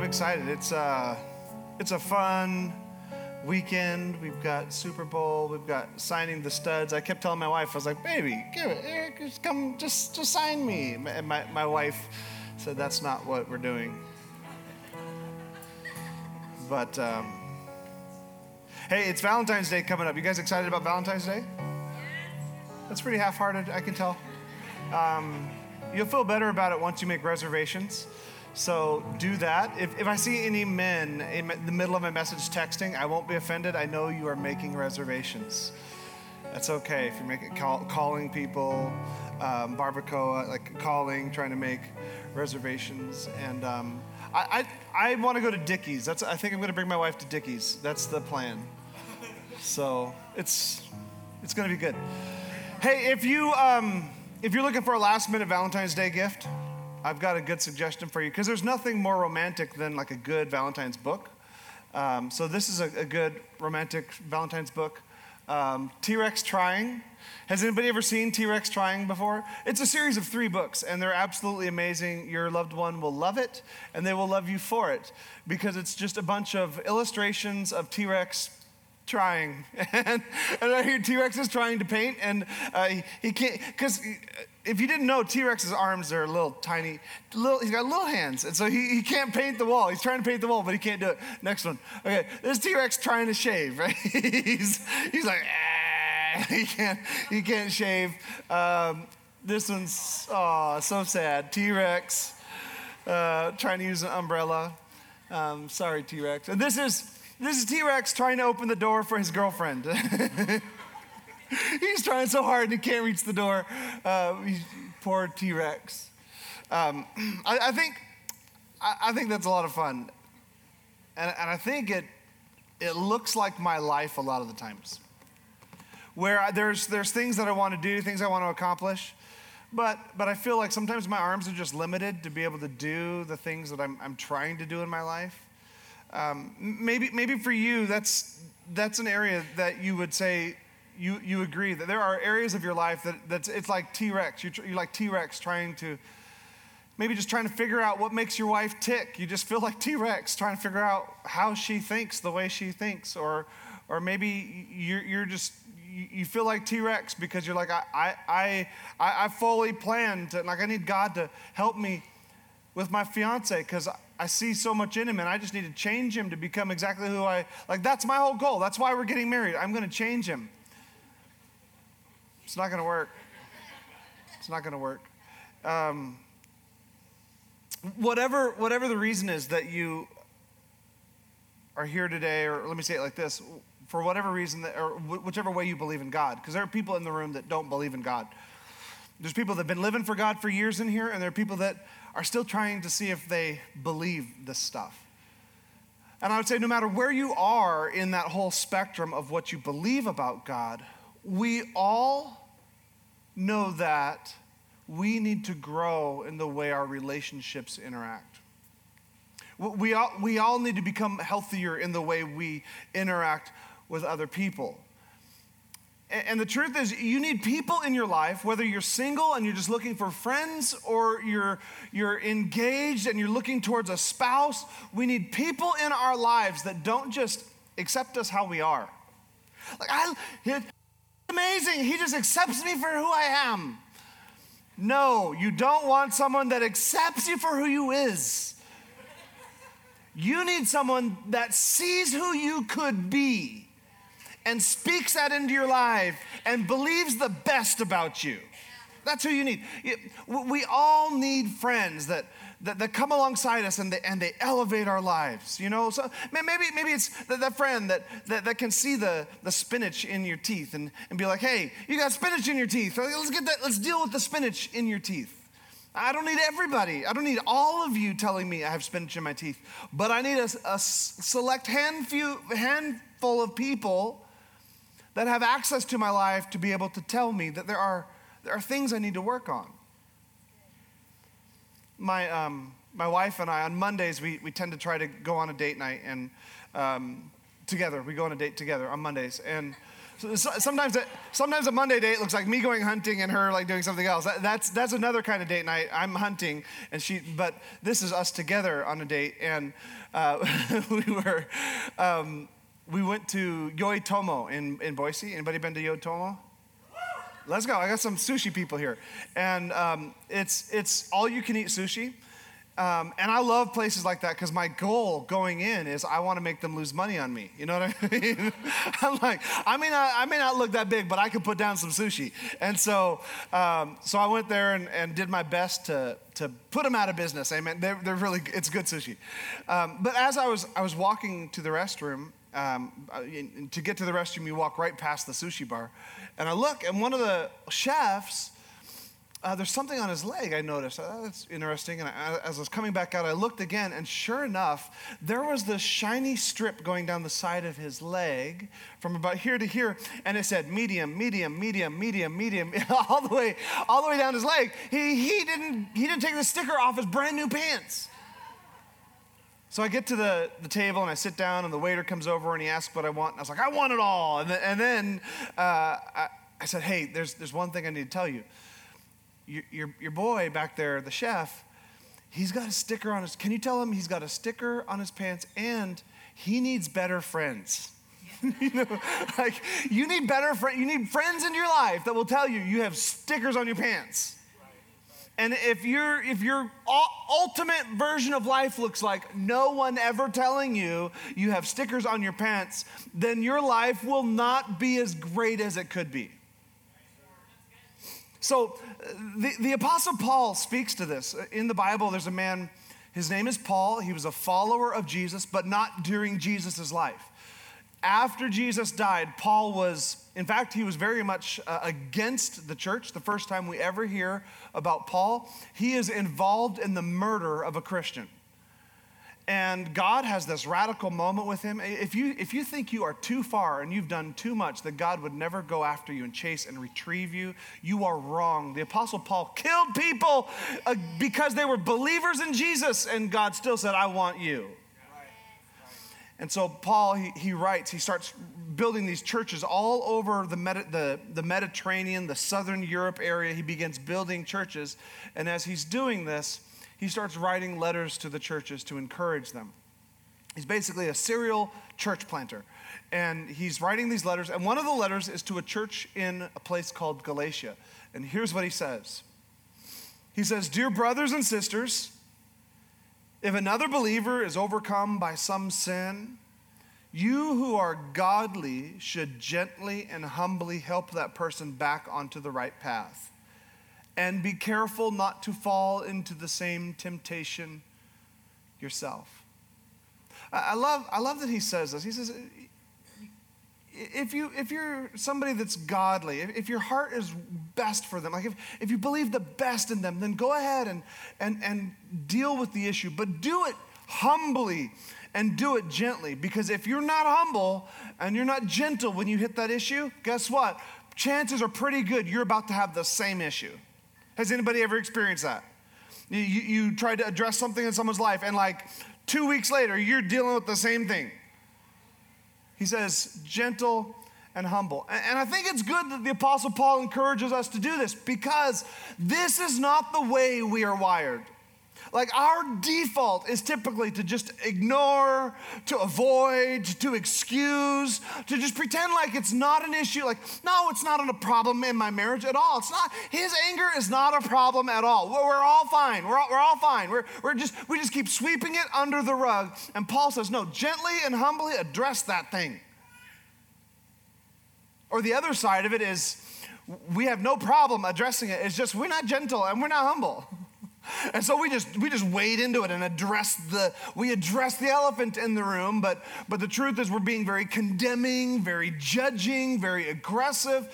I'm excited. It's a, it's a fun weekend. We've got Super Bowl. We've got signing the studs. I kept telling my wife, I was like, "Baby, give it. Eric, just come, just just sign me." And my my wife said, "That's not what we're doing." But um, hey, it's Valentine's Day coming up. You guys excited about Valentine's Day? That's pretty half-hearted, I can tell. Um, you'll feel better about it once you make reservations. So do that. If, if I see any men in the middle of my message texting, I won't be offended. I know you are making reservations. That's okay if you're making call, calling people, um, barbacoa, like calling, trying to make reservations. And um, I, I, I want to go to Dickie's. That's I think I'm going to bring my wife to Dickie's. That's the plan. So it's it's going to be good. Hey, if you um, if you're looking for a last minute Valentine's Day gift, I've got a good suggestion for you because there's nothing more romantic than like a good Valentine's book. Um, so this is a, a, good romantic Valentine's book. Um, T-Rex Trying. Has anybody ever seen T-Rex Trying before? It's a series of three books, and they're absolutely amazing. Your loved one will love it, and they will love you for it because it's just a bunch of illustrations of T-Rex trying. and, and I hear T Rex is trying to paint, and uh, he, he, can't, because if you didn't know, T Rex's arms are little tiny, little, he's got little hands, and so he, he can't paint the wall. He's trying to paint the wall, but he can't do it. Next one. Okay, this T Rex trying to shave, right? he's, he's like, ah, he can't, he can't shave. Um, this one's, oh, so sad. T Rex uh, trying to use an umbrella. Um, sorry, T Rex. And this is, this is T Rex trying to open the door for his girlfriend. He's trying so hard and he can't reach the door. Uh, poor T Rex. Um, I, I, think, I, I, think that's a lot of fun. And, and I think it, it looks like my life a lot of the times. Where there's, there's things that I want to do, things I want to accomplish. But, but I feel like sometimes my arms are just limited to be able to do the things that I'm, I'm trying to do in my life. Um, maybe, maybe for you, that's, that's an area that you would say you, you agree that there are areas of your life that that's, it's like T Rex. You're, you're like T Rex trying to, maybe just trying to figure out what makes your wife tick. You just feel like T Rex trying to figure out how she thinks the way she thinks. Or, or maybe you're, you're just, you feel like T-Rex because you're like, I, I, I, I fully planned, to, like I need God to help me with my fiance because I see so much in him and I just need to change him to become exactly who I like that's my whole goal. That's why we're getting married. I'm going to change him. It's not going to work. It's not going to work. Um, whatever whatever the reason is that you are here today or let me say it like this, for whatever reason that, or whichever way you believe in God because there are people in the room that don't believe in God. There's people that have been living for God for years in here and there are people that are still trying to see if they believe this stuff. And I would say, no matter where you are in that whole spectrum of what you believe about God, we all know that we need to grow in the way our relationships interact. We all, we all need to become healthier in the way we interact with other people. And the truth is, you need people in your life, whether you're single and you're just looking for friends or you're, you're engaged and you're looking towards a spouse. We need people in our lives that don't just accept us how we are. Like, I, amazing. He just accepts me for who I am. No, you don't want someone that accepts you for who you is. You need someone that sees who you could be and speaks that into your life and believes the best about you. That's who you need. We all need friends that, that, that come alongside us and they, and they elevate our lives. You know, so maybe, maybe it's that, that friend that, that, that can see the, the spinach in your teeth and, and be like, hey, you got spinach in your teeth. Let's get that, let's deal with the spinach in your teeth. I don't need everybody. I don't need all of you telling me I have spinach in my teeth, but I need a, a select handful, handful of people that have access to my life to be able to tell me that there are, there are things I need to work on. My, um, my wife and I, on Mondays, we, we tend to try to go on a date night and um, together. We go on a date together on Mondays. And so, sometimes, a, sometimes a Monday date looks like me going hunting and her like doing something else. That, that's, that's another kind of date night. I'm hunting and she, but this is us together on a date. And uh, we were, um, we went to Yoitomo in, in Boise. Anybody been to Yoitomo? Let's go. I got some sushi people here. And um, it's, it's all you can eat sushi. Um, and I love places like that because my goal going in is I want to make them lose money on me. You know what I mean? I'm like, I may not, I may not look that big, but I can put down some sushi. And so, um, so I went there and, and did my best to, to put them out of business. Amen. They're, they're really, it's good sushi. Um, but as I was, I was walking to the restroom, um, uh, to get to the restroom, you walk right past the sushi bar. And I look, and one of the chefs uh, there's something on his leg I noticed. Uh, that's interesting. And I, as I was coming back out, I looked again, and sure enough, there was this shiny strip going down the side of his leg from about here to here, and it said medium, medium, medium, medium, medium, all the way, all the way down his leg. He, he didn't he didn't take the sticker off his brand new pants. So I get to the, the table and I sit down, and the waiter comes over and he asks what I want. And I was like, I want it all. And then, and then uh, I, I said, Hey, there's, there's one thing I need to tell you your, your, boy back there, the chef, he's got a sticker on his, can you tell him he's got a sticker on his pants and he needs better friends? you know, like you need better friends, you need friends in your life that will tell you you have stickers on your pants. And if your if your ultimate version of life looks like no one ever telling you you have stickers on your pants, then your life will not be as great as it could be. So uh, the, the Apostle Paul speaks to this. Uh, in the Bible, there's a man, his name is Paul. He was a follower of Jesus, but not during Jesus' life. After Jesus died, Paul was, in fact, he was very much uh, against the church. The first time we ever hear about Paul, he is involved in the murder of a Christian. And God has this radical moment with him. If you, if you think you are too far and you've done too much, that God would never go after you and chase and retrieve you, you are wrong. The Apostle Paul killed people uh, because they were believers in Jesus, and God still said, I want you. And so Paul, he, he writes, he starts building these churches all over the, Medi- the, the Mediterranean, the southern Europe area. He begins building churches. And as he's doing this, he starts writing letters to the churches to encourage them. He's basically a serial church planter. And he's writing these letters. And one of the letters is to a church in a place called Galatia. And here's what he says He says, Dear brothers and sisters, if another believer is overcome by some sin, you who are godly should gently and humbly help that person back onto the right path and be careful not to fall into the same temptation yourself. I love, I love that he says this. He says, if, you, if you're somebody that's godly, if, if your heart is best for them, like if, if you believe the best in them, then go ahead and, and, and deal with the issue, but do it humbly and do it gently. Because if you're not humble and you're not gentle when you hit that issue, guess what? Chances are pretty good you're about to have the same issue. Has anybody ever experienced that? You, you tried to address something in someone's life, and like two weeks later, you're dealing with the same thing. He says, gentle and humble. And I think it's good that the Apostle Paul encourages us to do this because this is not the way we are wired. Like our default is typically to just ignore, to avoid, to excuse, to just pretend like it's not an issue. Like, no, it's not a problem in my marriage at all. It's not, his anger is not a problem at all. We're, all fine. We're all, we're all fine. We're, we're just, we just keep sweeping it under the rug. And Paul says, no, gently and humbly address that thing. Or the other side of it is we have no problem addressing it. It's just we're not gentle and we're not humble. And so we just we just wade into it and address the we address the elephant in the room, but but the truth is we're being very condemning, very judging, very aggressive.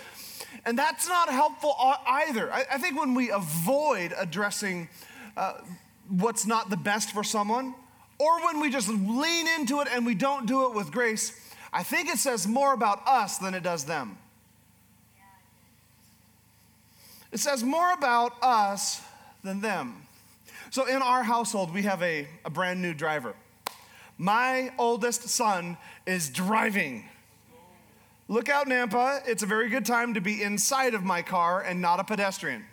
And that's not helpful either. I, I think when we avoid addressing uh, what's not the best for someone, or when we just lean into it and we don't do it with grace, I think it says more about us than it does them. It says more about us than them. So in our household, we have a, a brand new driver. My oldest son is driving. Look out, Nampa. It's a very good time to be inside of my car and not a pedestrian.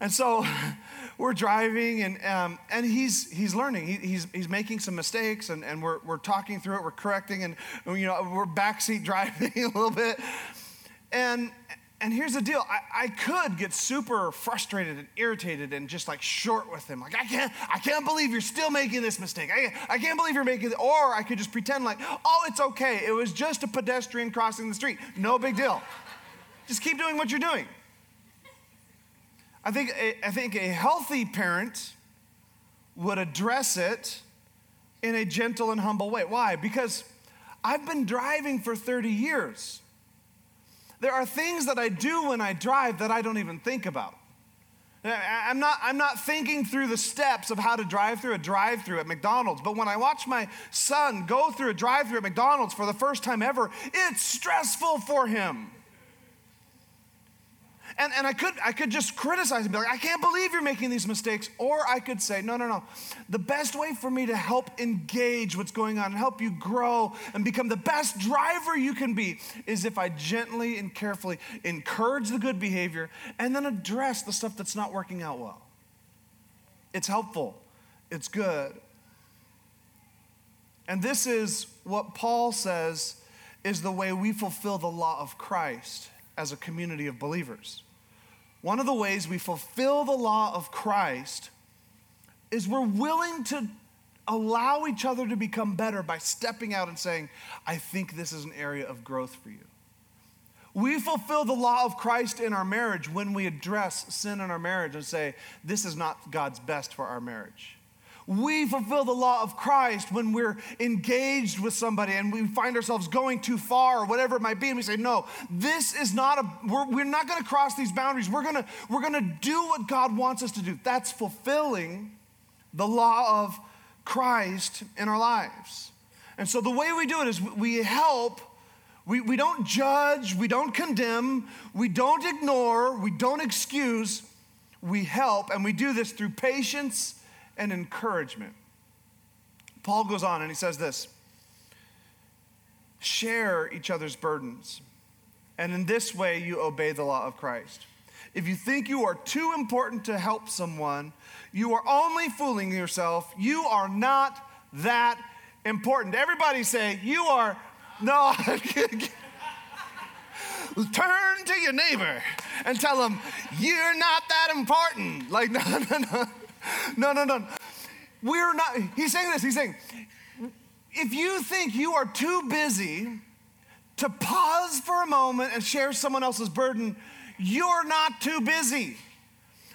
and so we're driving, and, um, and he's, he's learning. He, he's, he's making some mistakes, and, and we're, we're talking through it, we're correcting, and you know, we're backseat driving a little bit. And, and here's the deal I, I, could get super frustrated and irritated and just like short with him. Like, I can't, I can't believe you're still making this mistake. I, I can't believe you're making it. Or I could just pretend like, oh, it's okay. It was just a pedestrian crossing the street. No big deal. just keep doing what you're doing. I think, I think a healthy parent would address it in a gentle and humble way. Why? Because I've been driving for 30 years. There are things that I do when I drive that I don't even think about. I'm not, I'm not thinking through the steps of how to drive through a drive through at McDonald's, but when I watch my son go through a drive through at McDonald's for the first time ever, it's stressful for him. And, and I, could, I could just criticize and be like, I can't believe you're making these mistakes. Or I could say, no, no, no. The best way for me to help engage what's going on and help you grow and become the best driver you can be is if I gently and carefully encourage the good behavior and then address the stuff that's not working out well. It's helpful, it's good. And this is what Paul says is the way we fulfill the law of Christ as a community of believers. One of the ways we fulfill the law of Christ is we're willing to allow each other to become better by stepping out and saying, I think this is an area of growth for you. We fulfill the law of Christ in our marriage when we address sin in our marriage and say, This is not God's best for our marriage. We fulfill the law of Christ when we're engaged with somebody and we find ourselves going too far or whatever it might be, and we say, No, this is not a, we're, we're not gonna cross these boundaries. We're gonna, we're gonna do what God wants us to do. That's fulfilling the law of Christ in our lives. And so the way we do it is we help. We, we don't judge, we don't condemn, we don't ignore, we don't excuse, we help, and we do this through patience and encouragement. Paul goes on and he says this share each other's burdens, and in this way you obey the law of Christ. If you think you are too important to help someone, you are only fooling yourself. You are not that important. Everybody say, You are, no, turn to your neighbor and tell them, You're not that important. Like, no, no, no. No, no, no. We're not, he's saying this. He's saying, if you think you are too busy to pause for a moment and share someone else's burden, you're not too busy.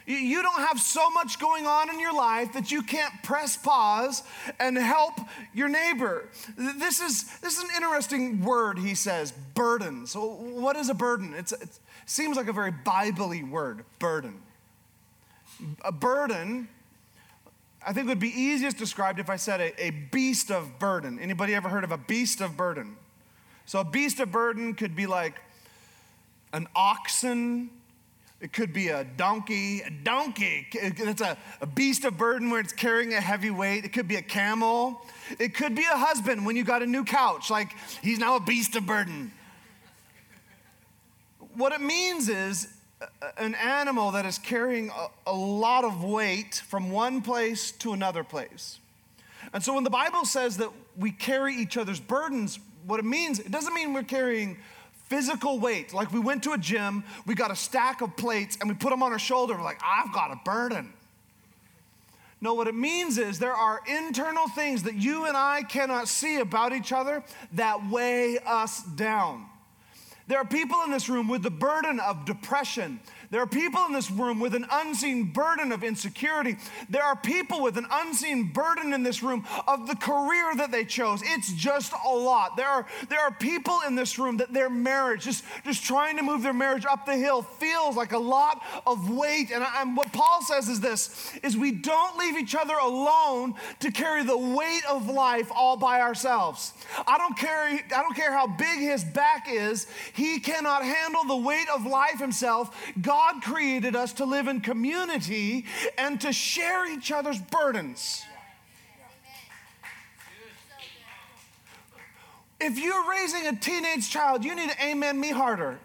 You don't have so much going on in your life that you can't press pause and help your neighbor. This is, this is an interesting word, he says, burden. So, what is a burden? It's, it seems like a very Bible word, burden. A burden I think would be easiest described if I said a, a beast of burden. Anybody ever heard of a beast of burden? So a beast of burden could be like an oxen. It could be a donkey. A donkey, it's a, a beast of burden where it's carrying a heavy weight. It could be a camel. It could be a husband when you got a new couch. Like he's now a beast of burden. What it means is an animal that is carrying a, a, lot of weight from one place to another place. And so when the Bible says that we carry each other's burdens, what it means, it doesn't mean we're carrying physical weight. Like we went to a gym, we got a stack of plates, and we put them on our shoulder. We're like, I've got a burden. No, what it means is there are internal things that you and I cannot see about each other that weigh us down. There are people in this room with the burden of depression there are people in this room with an unseen burden of insecurity. There are people with an unseen burden in this room of the career that they chose. It's just a lot. There are, there are people in this room that their marriage, just, just trying to move their marriage up the hill, feels like a lot of weight. And, I, what Paul says is this, is we don't leave each other alone to carry the weight of life all by ourselves. I don't, carry, I don't care how big his back is, he cannot handle the weight of life himself. God God created us to live in community and to share each other's burdens. If you're raising a teenage child, you need to amen me harder.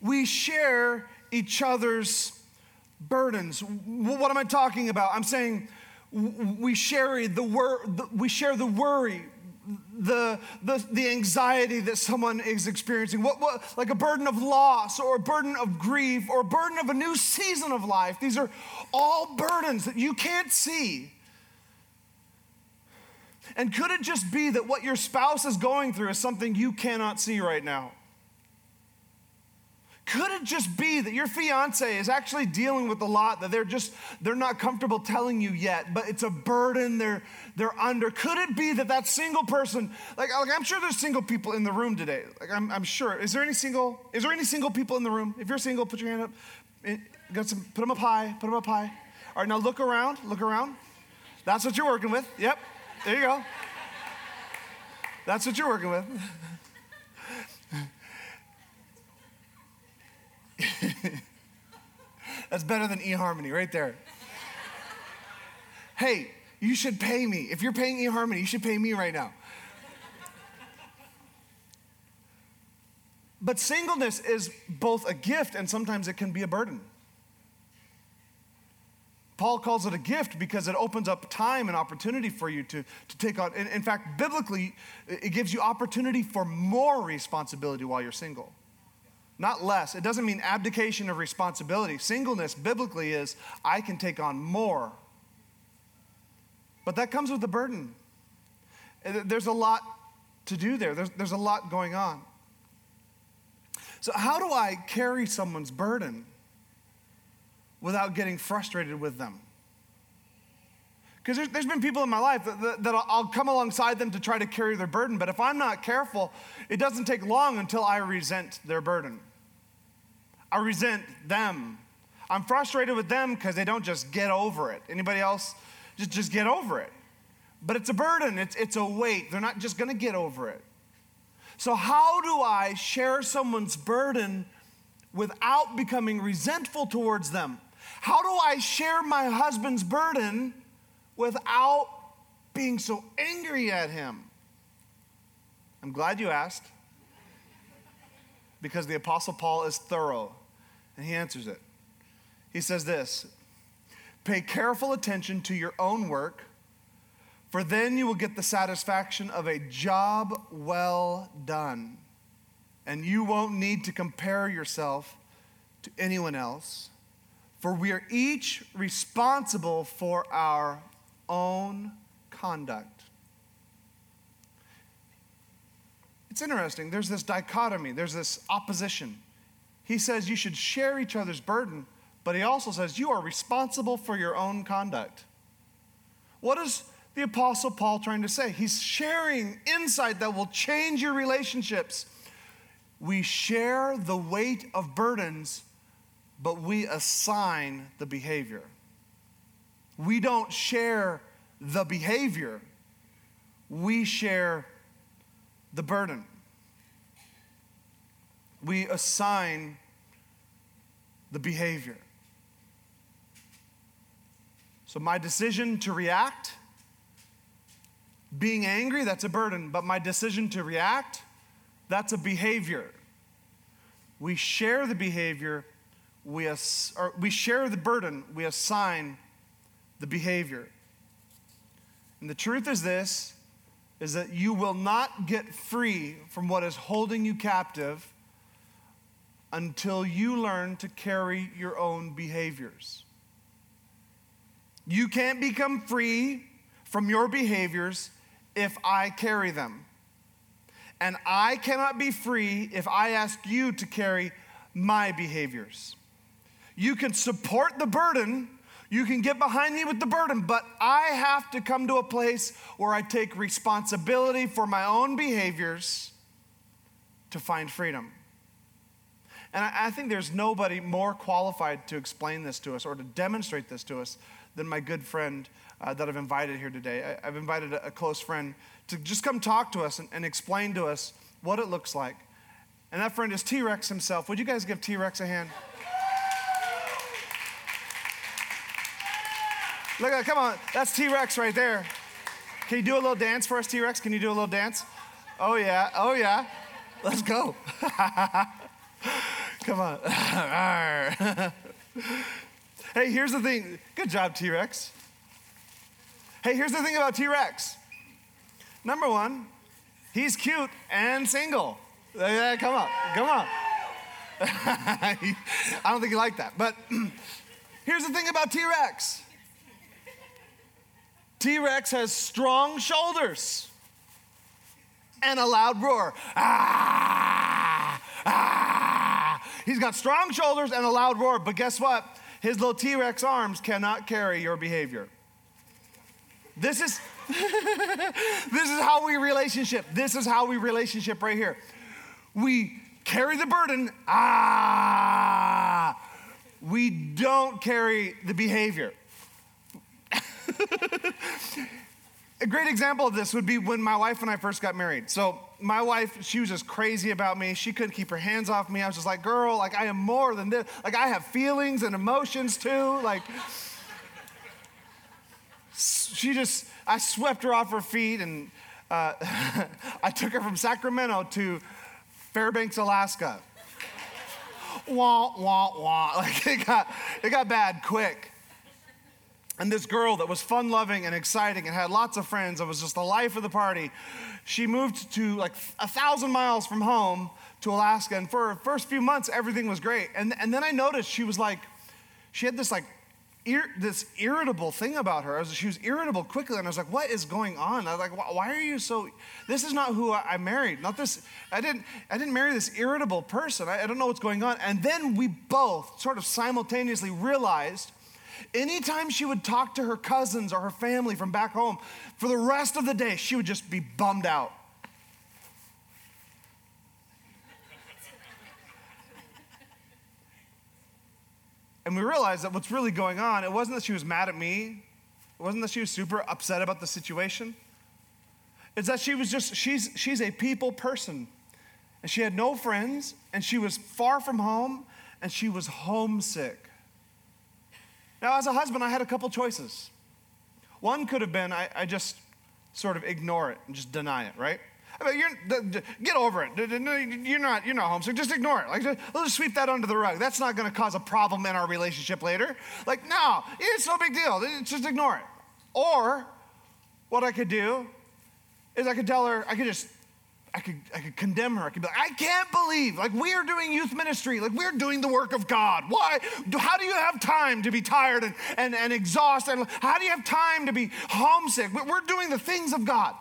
we share each other's burdens. What am I talking about? I'm saying we share the, wor- we share the worry, the, the, the anxiety that someone is experiencing, what, what, like a burden of loss or a burden of grief or a burden of a new season of life. These are all burdens that you can't see. And could it just be that what your spouse is going through is something you cannot see right now? Could it just be that your fiance is actually dealing with a lot that they're just they're not comfortable telling you yet, but it's a burden they're they're under? Could it be that that single person, like, like I'm sure there's single people in the room today. Like I'm, I'm sure. Is there any single? Is there any single people in the room? If you're single, put your hand up. Eh, got some. Put them up high. Put them up high. All right, now look around. Look around. That's what you're working with. Yep. There you go. That's what you're working with. That's better than eHarmony right there. hey, you should pay me. If you're paying eHarmony, you should pay me right now. But singleness is both a gift and sometimes it can be a burden. Paul calls it a gift because it opens up time and opportunity for you to, to take on. In, in fact, biblically, it gives you opportunity for more responsibility while you're single not less. It doesn't mean abdication of responsibility. Singleness biblically is I can take on more. But that comes with a burden. There's a lot to do there, there's, there's a lot going on. So, how do I carry someone's burden without getting frustrated with them? Because there's, there's been people in my life that, that, that, I'll come alongside them to try to carry their burden, but if I'm not careful, it doesn't take long until I resent their burden. I resent them. I'm frustrated with them because they don't just get over it. Anybody else? Just, just get over it. But it's a burden, it's, it's a weight. They're not just gonna get over it. So, how do I share someone's burden without becoming resentful towards them? How do I share my husband's burden without being so angry at him? I'm glad you asked because the Apostle Paul is thorough and he answers it. He says this Pay careful attention to your own work, for then you will get the satisfaction of a job well done. And you won't need to compare yourself to anyone else, for we are each responsible for our own conduct. It's interesting. There's this dichotomy, there's this opposition. He says you should share each other's burden, but he also says you are responsible for your own conduct. What is the Apostle Paul trying to say? He's sharing insight that will change your relationships. We share the weight of burdens, but we assign the behavior. We don't share the behavior, we share the burden. We assign the behavior. So, my decision to react, being angry, that's a burden, but my decision to react, that's a behavior. We share the behavior, we, ass- we share the burden, we assign the behavior. And the truth is this is that you will not get free from what is holding you captive until you learn to carry your own behaviors. You can't become free from your behaviors if I carry them. And I cannot be free if I ask you to carry my behaviors. You can support the burden, you can get behind me with the burden, but I have to come to a place where I take responsibility for my own behaviors to find freedom. And I, think there's nobody more qualified to explain this to us or to demonstrate this to us than my good friend uh, that I've invited here today. I, have invited a, a, close friend to just come talk to us and, and explain to us what it looks like. And that friend is T Rex himself. Would you guys give T Rex a hand? Look at come on, that's T Rex right there. Can you do a little dance for us, T Rex? Can you do a little dance? Oh, yeah, oh, yeah. Let's go. come on. hey, here's the thing. Good job, T Rex. Hey, here's the thing about T Rex. Number one, he's cute and single. Yeah, come on, come on. I don't think you like that. But here's the thing about T Rex T Rex has strong shoulders and a loud roar. Ah, ah. He's got strong shoulders and a loud roar, but guess what? His little T Rex arms cannot carry your behavior. This is. this is how we relationship. This is how we relationship right here. We carry the burden. Ah, we don't carry the behavior. a great example of this would be when my wife and I first got married. So, my wife, she was just crazy about me. She couldn't keep her hands off me. I was just like, girl, like, I am more than this. Like, I have feelings and emotions too. Like, she just, I swept her off her feet and uh, I took her from Sacramento to Fairbanks, Alaska. wah, wah, wah. Like, it got, it got bad quick. And this girl that was fun loving and exciting and had lots of friends and was just the life of the party, she moved to like a thousand miles from home to Alaska. And for her first few months, everything was great. And, and then I noticed she was like, she had this like, Ir- this irritable thing about her. Was, she was irritable quickly, and I was like, "What is going on?" I was like, "Why are you so?" This is not who I married. Not this. I didn't. I didn't marry this irritable person. I, I don't know what's going on. And then we both sort of simultaneously realized Anytime she would talk to her cousins or her family from back home, for the rest of the day, she would just be bummed out. And we realized that what's really going on, it wasn't that she was mad at me, it wasn't that she was super upset about the situation. It's that she was just, she's, she's a people person. And she had no friends, and she was far from home, and she was homesick. Now, as a husband, I had a couple choices. One could have been I, I just sort of ignore it and just deny it, right? I mean, you're, get over it. You're not, you're not homesick. Just ignore it. Like, let's just sweep that under the rug. That's not going to cause a problem in our relationship later. Like, no, it's no big deal. Just ignore it. Or what I could do is I could tell her, I could just I could, I could condemn her. I could be like, I can't believe, like, we are doing youth ministry, like, we're doing the work of God. Why? How do you have time to be tired and, and, and exhausted? How do you have time to be homesick? We're doing the things of God.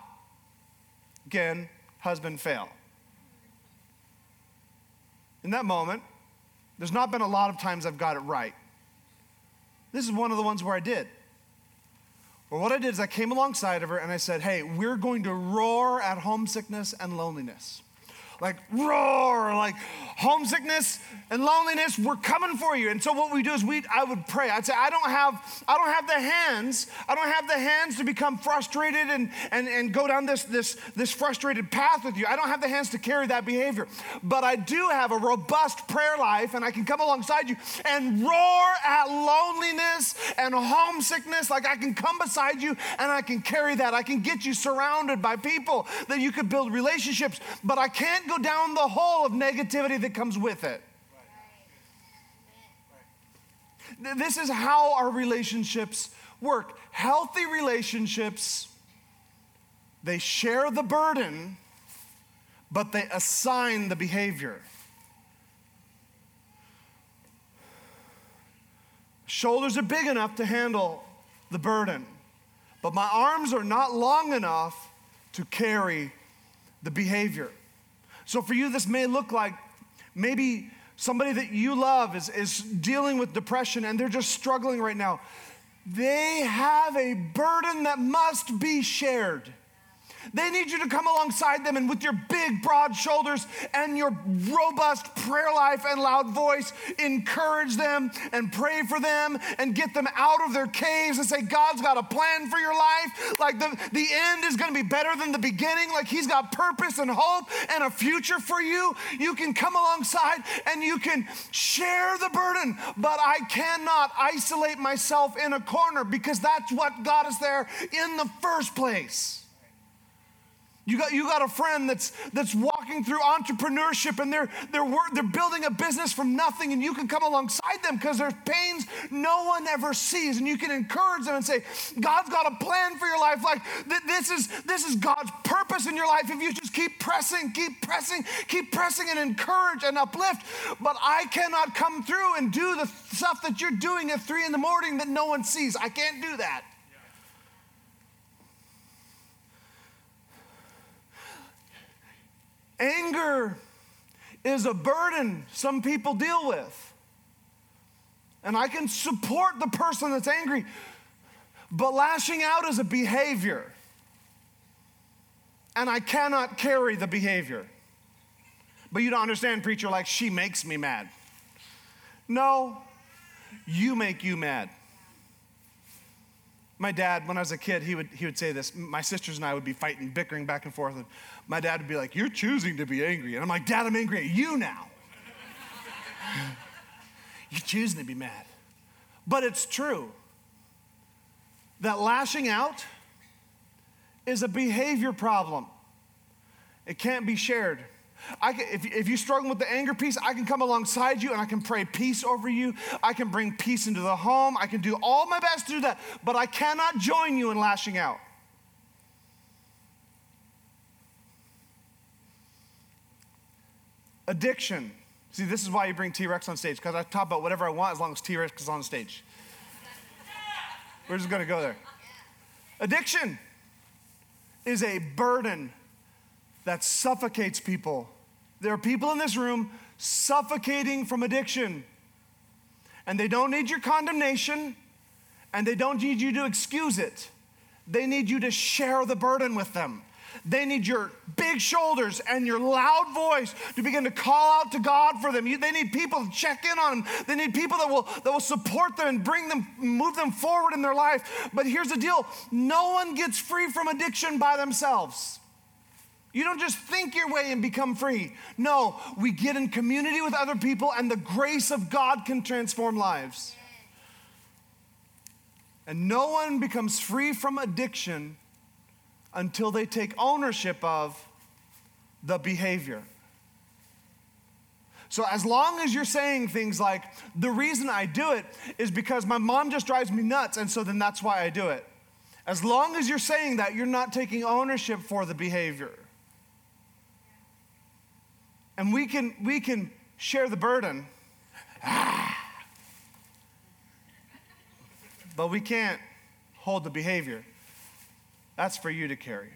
Again, husband fail. In that moment, there's not been a lot of times I've got it right. This is one of the ones where I did. What I did is I came alongside of her and I said, Hey, we're going to roar at homesickness and loneliness like roar, like homesickness and loneliness, we're coming for you. And so what we do is we I would pray. I'd say, I don't have, I don't have the hands, I don't have the hands to become frustrated and and, and go down this, this, this frustrated path with you. I don't have the hands to carry that behavior. But I do have a robust prayer life, and I can come alongside you and roar at loneliness and homesickness. Like I can come beside you and I can carry that. I can get you surrounded by people that you could build relationships, but I can't go go down the hole of negativity that comes with it. This is how our relationships work. Healthy relationships, they share the burden, but they assign the behavior. Shoulders are big enough to handle the burden, but my arms are not long enough to carry the behavior. So for you, this may look like maybe somebody that you love is, is dealing with depression and they're just struggling right now. They have a burden that must be shared. They need you to come alongside them and with your big, broad shoulders and your robust prayer life and loud voice, encourage them and pray for them and get them out of their caves and say, God's got a plan for your life. Like the, the end is going to be better than the beginning. Like He's got purpose and hope and a future for you. You can come alongside and you can share the burden, but I cannot isolate myself in a corner because that's what got us there in the first place. You got, you got a friend that's, that's walking through entrepreneurship and they're, they're, they're building a business from nothing, and you can come alongside them because there's pains no one ever sees. And you can encourage them and say, God's got a plan for your life. Like, this is, this is God's purpose in your life if you just keep pressing, keep pressing, keep pressing and encourage and uplift. But I cannot come through and do the stuff that you're doing at three in the morning that no one sees. I can't do that. Anger is a burden some people deal with. And I can support the person that's angry, but lashing out is a behavior. And I cannot carry the behavior. But you don't understand, preacher, like she makes me mad. No, you make you mad. My dad, when I was a kid, he would, he would say this. My sisters and I would be fighting, bickering back and forth. And my dad would be like, You're choosing to be angry. And I'm like, Dad, I'm angry at you now. You're choosing to be mad. But it's true that lashing out is a behavior problem, it can't be shared. I can, if, if you struggle with the anger piece, I can come alongside you and I can pray peace over you. I can bring peace into the home. I can do all my best to do that, but I cannot join you in lashing out. Addiction. See, this is why you bring T Rex on stage, because I talk about whatever I want as long as T Rex is on stage. We're just gonna go there. Addiction is a burden that suffocates people. There are people in this room suffocating from addiction. And they don't need your condemnation, and they don't need you to excuse it. They need you to share the burden with them. They need your big shoulders and your loud voice to begin to call out to God for them. You, they need people to check in on them. They need people that will, that will support them and bring them, move them forward in their life. But here's the deal no one gets free from addiction by themselves. You don't just think your way and become free. No, we get in community with other people, and the grace of God can transform lives. And no one becomes free from addiction until they take ownership of the behavior. So, as long as you're saying things like, the reason I do it is because my mom just drives me nuts, and so then that's why I do it. As long as you're saying that, you're not taking ownership for the behavior. And we can, we can share the burden, ah. but we can't hold the behavior. That's for you to carry.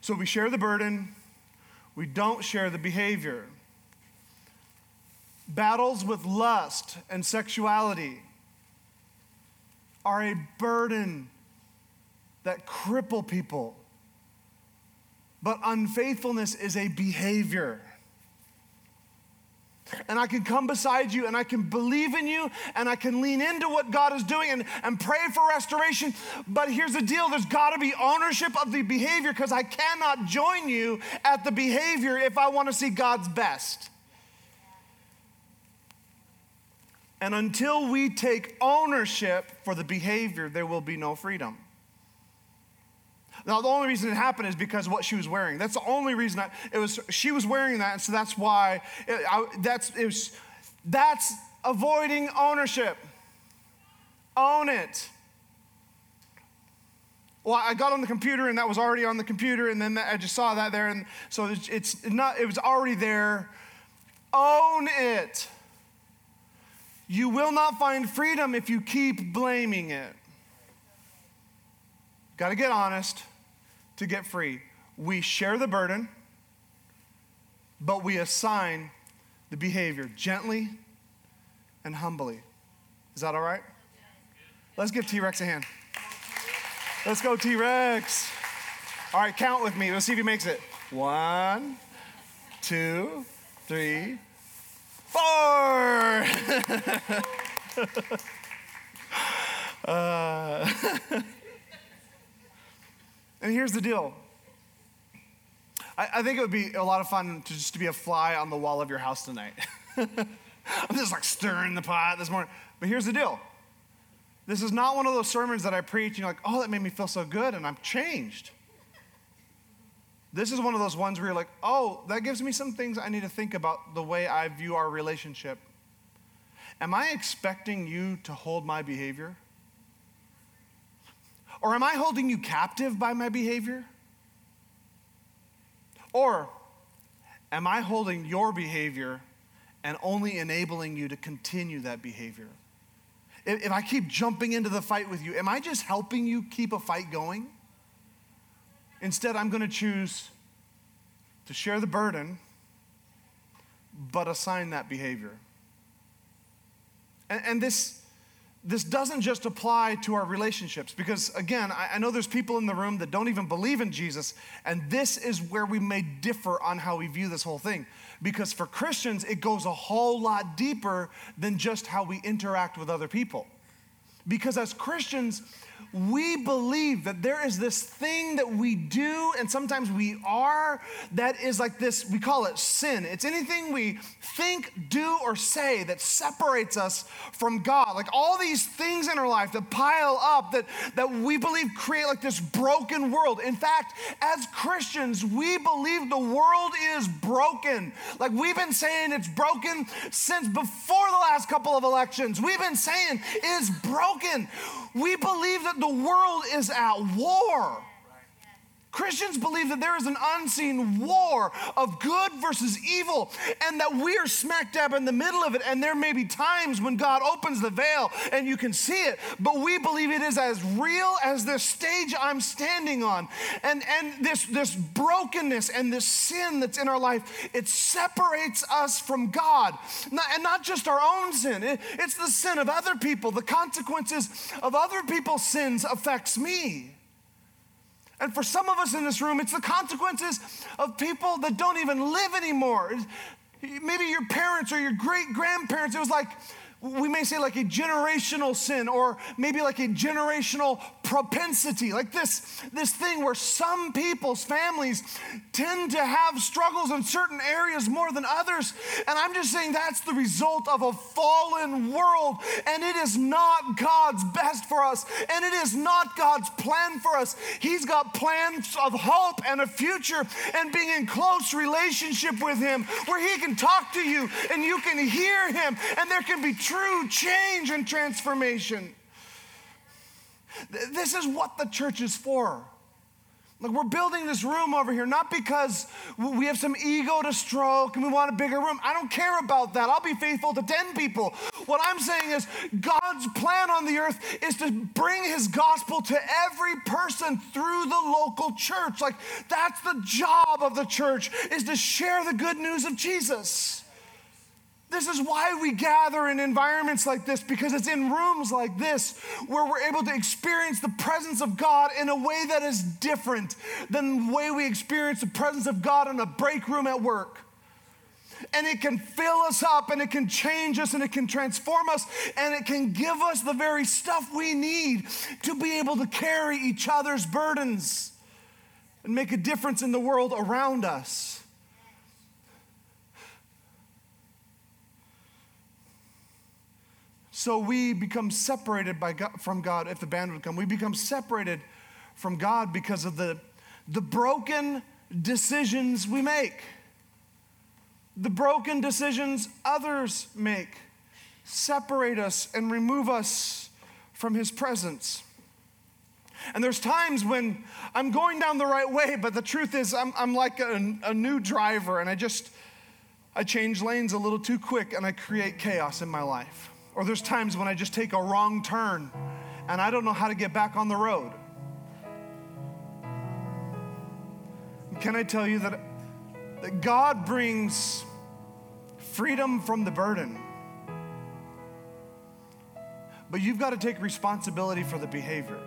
So we share the burden, we don't share the behavior. Battles with lust and sexuality are a burden that cripple people. But unfaithfulness is a behavior and I can come beside you and I can believe in you and I can lean into what God is doing and, and pray for restoration. But here's the deal there's got to be ownership of the behavior because I cannot join you at the behavior if I want to see God's best. And until we take ownership for the behavior, there will be no freedom. Now, the only reason it happened is because what she was wearing. That's the only reason I, it was, she was wearing that, and so that's why, it, I, that's, it was, that's avoiding ownership. Own it. Well, I got on the computer and that was already on the computer, and then I just saw that there, and so it's, it's not, it was already there. Own it. You will not find freedom if you keep blaming it. Got to get honest to get free. We share the burden, but we assign the behavior gently and humbly. Is that all right? Let's give T Rex a hand. Let's go, T Rex. All right, count with me. Let's see if he makes it. One, two, three, four. uh, and here's the deal. I, I, think it would be a lot of fun to just to be a fly on the wall of your house tonight. I'm just like stirring the pot this morning. But here's the deal. This is not one of those sermons that I preach and you're like, oh, that made me feel so good and I'm changed. This is one of those ones where you're like, oh, that gives me some things I need to think about the way I view our relationship. Am I expecting you to hold my behavior? Or am I holding you captive by my behavior? Or am I holding your behavior and only enabling you to continue that behavior? If I keep jumping into the fight with you, am I just helping you keep a fight going? Instead, I'm going to choose to share the burden, but assign that behavior. And, and this, this doesn't just apply to our relationships, because again, I, I know there's people in the room that don't even believe in Jesus, and this is where we may differ on how we view this whole thing. Because for Christians, it goes a whole lot deeper than just how we interact with other people. Because as Christians, we believe that there is this thing that we do and sometimes we are that is like this, we call it sin. It's anything we think, do, or say that separates us from God. Like all these things in our life that pile up that, that we believe create like this broken world. In fact, as Christians, we believe the world is broken. Like we've been saying it's broken since before the last couple of elections. We've been saying is broken. We believe that the world is at war. Christians believe that there is an unseen war of good versus evil, and that we are smack dab in the middle of it. And there may be times when God opens the veil and you can see it, but we believe it is as real as this stage I'm standing on. And, and this, this brokenness and this sin that's in our life, it separates us from God. Not, and not just our own sin, it, it's the sin of other people. The consequences of other people's sins affects me. And for some of us in this room, it's the consequences of people that don't even live anymore. Maybe your parents or your great grandparents, it was like, we may say like a generational sin or maybe like a generational propensity like this this thing where some people's families tend to have struggles in certain areas more than others. And i'm just saying that's the result of a fallen world and it is not god's best for us and it is not god's plan for us. He's got plans of hope and a future and being in close relationship with him where he can talk to you and you can hear him and there can be true change and transformation. This is what the church is for. Like, we're building this room over here not because we have some ego to stroke and we want a bigger room. I don't care about that. I'll be faithful to 10 people. What I'm saying is, God's plan on the earth is to bring his gospel to every person through the local church. Like, that's the job of the church, is to share the good news of Jesus. This is why we gather in environments like this because it's in rooms like this where we're able to experience the presence of God in a way that is different than the way we experience the presence of God in a break room at work. And it can fill us up and it can change us and it can transform us and it can give us the very stuff we need to be able to carry each other's burdens and make a difference in the world around us. So we become separated by God, from God, if the band would come. We become separated from God because of the, the broken decisions we make, the broken decisions others make separate us and remove us from His presence. And there's times when I'm going down the right way, but the truth is, I'm, I'm like a, a new driver and I just, I change lanes a little too quick and I create chaos in my life. Or there's times when I just take a wrong turn and I don't know how to get back on the road. Can I tell you that, that God brings freedom from the burden? But you've got to take responsibility for the behavior.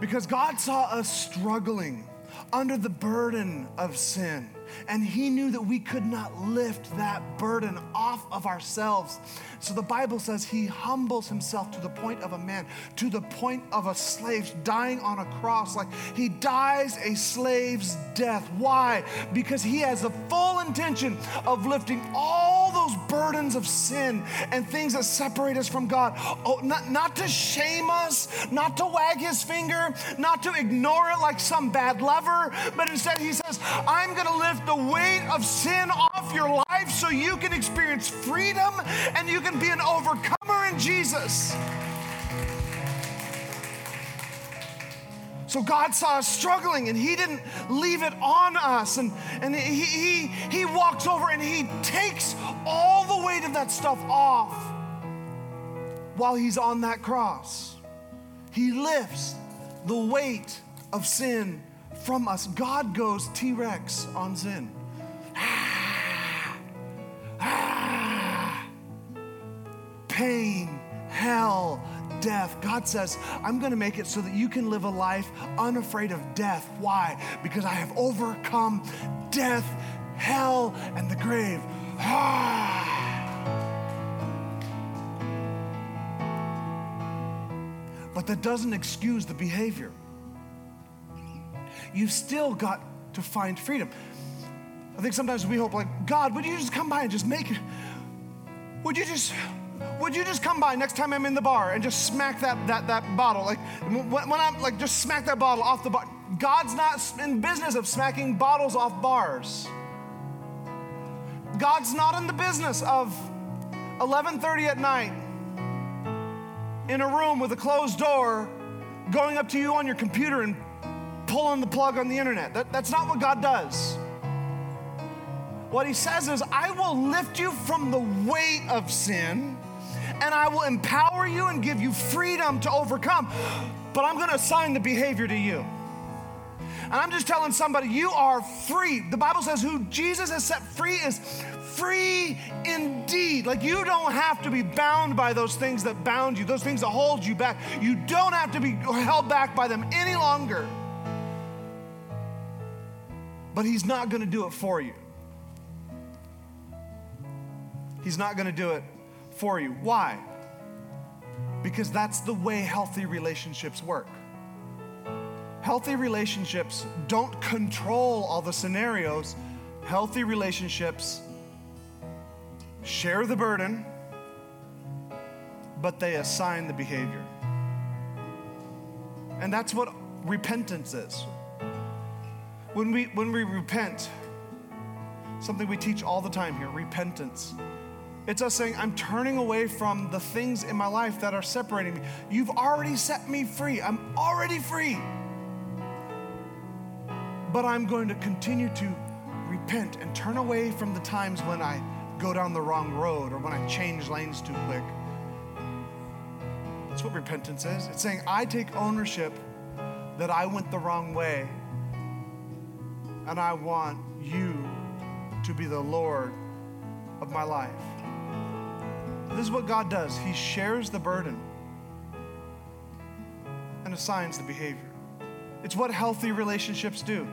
Because God saw us struggling under the burden of sin. And he knew that we could not lift that burden off of ourselves. So the Bible says he humbles himself to the point of a man, to the point of a slave dying on a cross. Like he dies a slave's death. Why? Because he has the full intention of lifting all those burdens of sin and things that separate us from God. Oh, not, not to shame us, not to wag his finger, not to ignore it like some bad lover, but instead he says, I'm going to lift the weight of sin off your life so you can experience freedom and you can be an overcomer in Jesus. So God saw us struggling and He didn't leave it on us. And, and he, he, he walks over and He takes all the weight of that stuff off while He's on that cross. He lifts the weight of sin from us. God goes T Rex on sin. Pain, hell, death. God says, I'm going to make it so that you can live a life unafraid of death. Why? Because I have overcome death, hell, and the grave. Ah. but that doesn't excuse the behavior you've still got to find freedom. I think sometimes we hope, like, God, would you just come by and just make it? Would you just, would you just come by next time I'm in the bar and just smack that that that bottle? Like when, when I'm like, just smack that bottle off the bar. God's not in business of smacking bottles off bars. God's not in the business of 11:30 at night in a room with a closed door, going up to you on your computer and pulling the plug on the internet. That, that's not what God does. What He says is, I will lift you from the weight of sin and I will empower you and give you freedom to overcome. But I'm going to assign the behavior to you. And I'm just telling somebody, you are free. The Bible says, who Jesus has set free is free indeed. Like you don't have to be bound by those things that bound you, those things that hold you back. You don't have to be held back by them any longer but He's not going to do it for you. He's not going to do it for you. Why? Because that's the way healthy relationships work. Healthy relationships don't control all the scenarios. Healthy relationships share the burden, but they assign the behavior. And that's what repentance is. When we, when we repent, something we teach all the time here repentance. It's us saying, I'm turning away from the things in my life that are separating me. You've already set me free. I'm already free. But I'm going to continue to repent and turn away from the times when I go down the wrong road or when I change lanes too quick. That's what repentance is. It's saying, I take ownership that I went the wrong way and I want you to be the Lord of my life. This is what God does He shares the burden and assigns the behavior. It's what healthy relationships do.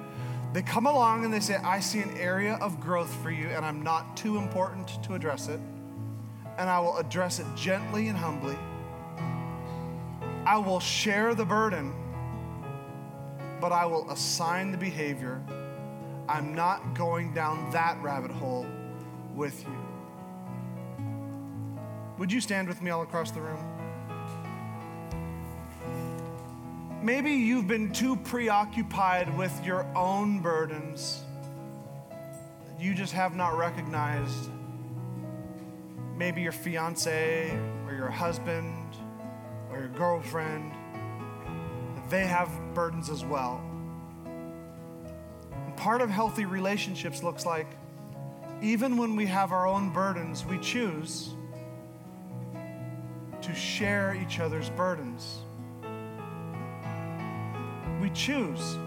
They come along and they say, I see an area of growth for you, and I'm not too important to address it. And I will address it gently and humbly. I will share the burden, but I will assign the behavior I'm not going down that rabbit hole with you. Would you stand with me all across the room? Maybe you've been too preoccupied with your own burdens. You just have not recognized maybe your fiance or your husband or your girlfriend. They have burdens as well part of healthy relationships looks like even when we have our own burdens, we choose to share each other's burdens. We choose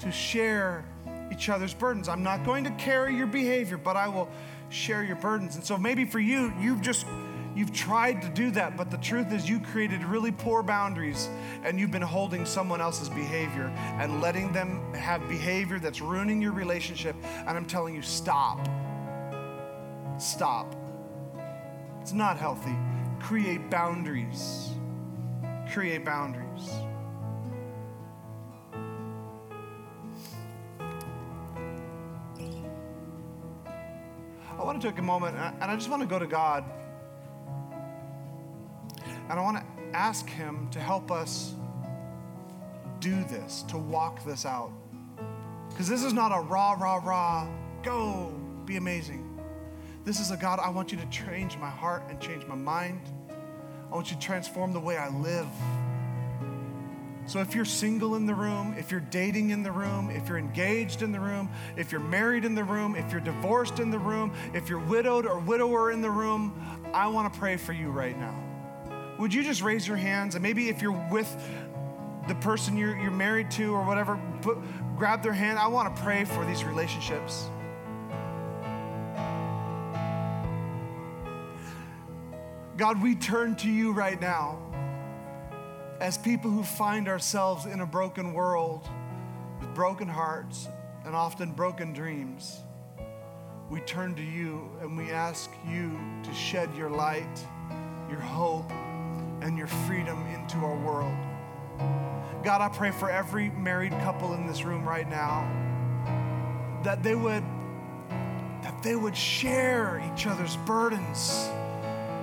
to share each other's burdens. I'm not going to carry your behavior, but I will share your burdens. And so maybe for you, you've just you've tried to do that, but the truth is you created really poor boundaries and you've been holding someone else's behavior and letting them have behavior that's ruining your relationship. And I'm telling you, stop. Stop. It's not healthy. Create boundaries. Create boundaries. I want to take a moment and I just want to go to God. And I want to ask Him to help us do this, to walk this out. Because this is not a rah, rah, rah, go, be amazing. This is a God, I want you to change my heart and change my mind. I want you to transform the way I live. So if you're single in the room, if you're dating in the room, if you're engaged in the room, if you're married in the room, if you're divorced in the room, if you're widowed or widower in the room, I want to pray for you right now. Would you just raise your hands and maybe if you're with the person you're, you're married to or whatever, put, grab their hand. I want to pray for these relationships. God, we turn to you right now as people who find ourselves in a broken world with broken hearts and often broken dreams. We turn to you and we ask you to shed your light, your hope, and your freedom into our world. God, I pray for every married couple in this room right now that they would that they would share each other's burdens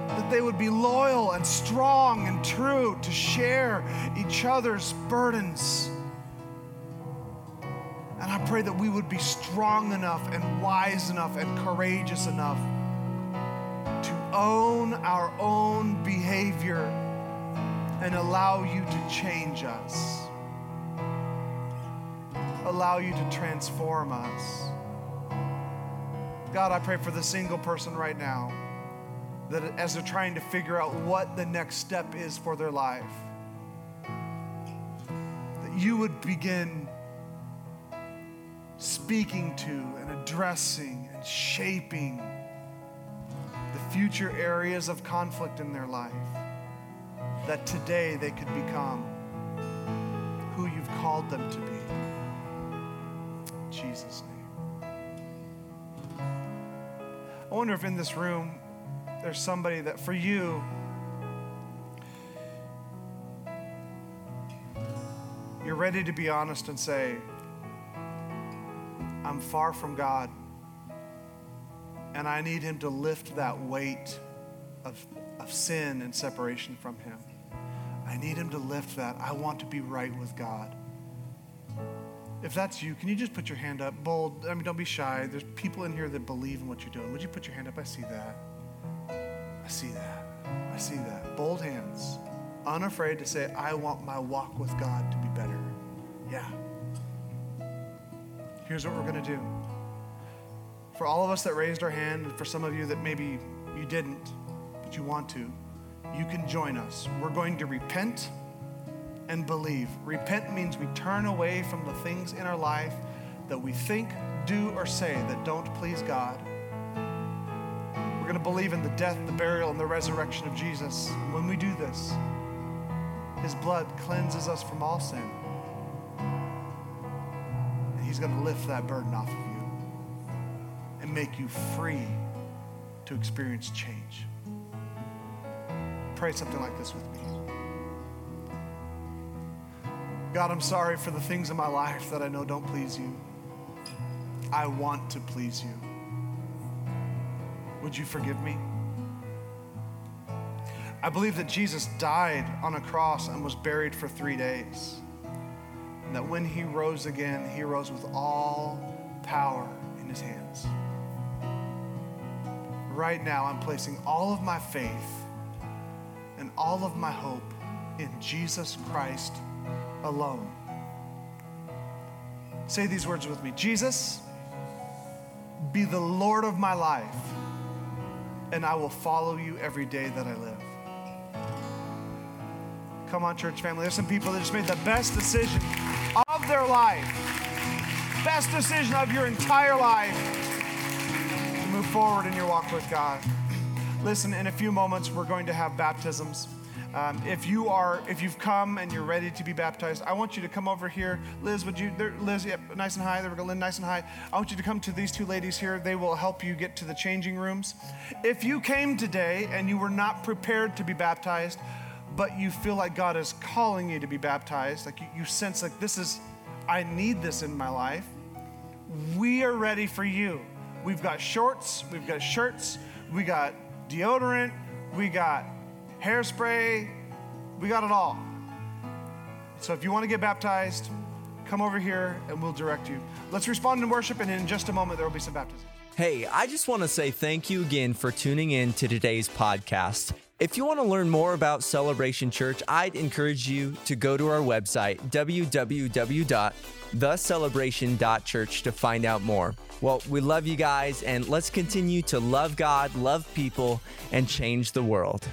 that they would be loyal and strong and true to share each other's burdens. And I pray that we would be strong enough and wise enough and courageous enough to own our own behavior and allow you to change us, allow you to transform us. God, I pray for the single person right now that as they're trying to figure out what the next step is for their life, that you would begin speaking to and addressing and shaping the future areas of conflict in their life, that today they could become who you've called them to be. In Jesus' name. I wonder if in this room, there's somebody that for you, you're ready to be honest and say, I'm far from God, and I need Him to lift that weight of, of sin and separation from Him. I need Him to lift that. I want to be right with God. If that's you, can you just put your hand up? Bold, I mean, don't be shy. There's people in here that believe in what you're doing. Would you put your hand up? I see that. I see that. I see that. Bold hands. Unafraid to say, I want my walk with God to be better. Yeah. Here's what we're going to do. For all of us that raised our hand, and for some of you that maybe you didn't, but you want to, you can join us. We're going to repent and believe. Repent means we turn away from the things in our life that we think, do, or say that don't please God we're going to believe in the death, the burial, and the resurrection of Jesus. And when we do this, His blood cleanses us from all sin. And He's going to lift that burden off of you and make you free to experience change. Pray something like this with me. God, I'm sorry for the things in my life that I know don't please you. I want to please you. Would you forgive me? I believe that Jesus died on a cross and was buried for three days. And that when he rose again, he rose with all power in his hands. Right now, I'm placing all of my faith and all of my hope in Jesus Christ alone. Say these words with me Jesus, be the Lord of my life, and I will follow you every day that I live. Come on, church family. There's some people that just made the best decision of their life, best decision of your entire life to move forward in your walk with God. Listen, in a few moments, we're going to have baptisms. Um, if you are, if you've come and you're ready to be baptized, I want you to come over here. Liz, would you, there, Liz, yep, nice and high. There we go, Lynn, nice and high. I want you to come to these two ladies here. They will help you get to the changing rooms. If you came today and you were not prepared to be baptized, but you feel like God is calling you to be baptized, like you, you sense like this is, I need this in my life, we are ready for you. We've got shorts, we've got shirts, we got deodorant, we got hairspray, we got it all. So if you want to get baptized, come over here and we'll direct you. Let's respond in worship, and in just a moment, there will be some baptism. Hey, I just want to say thank you again for tuning in to today's podcast. If you want to learn more about Celebration Church, I'd encourage you to go to our website, www.thecelebration.church, to find out more. Well, we love you guys, and let's continue to love God, love people, and change the world.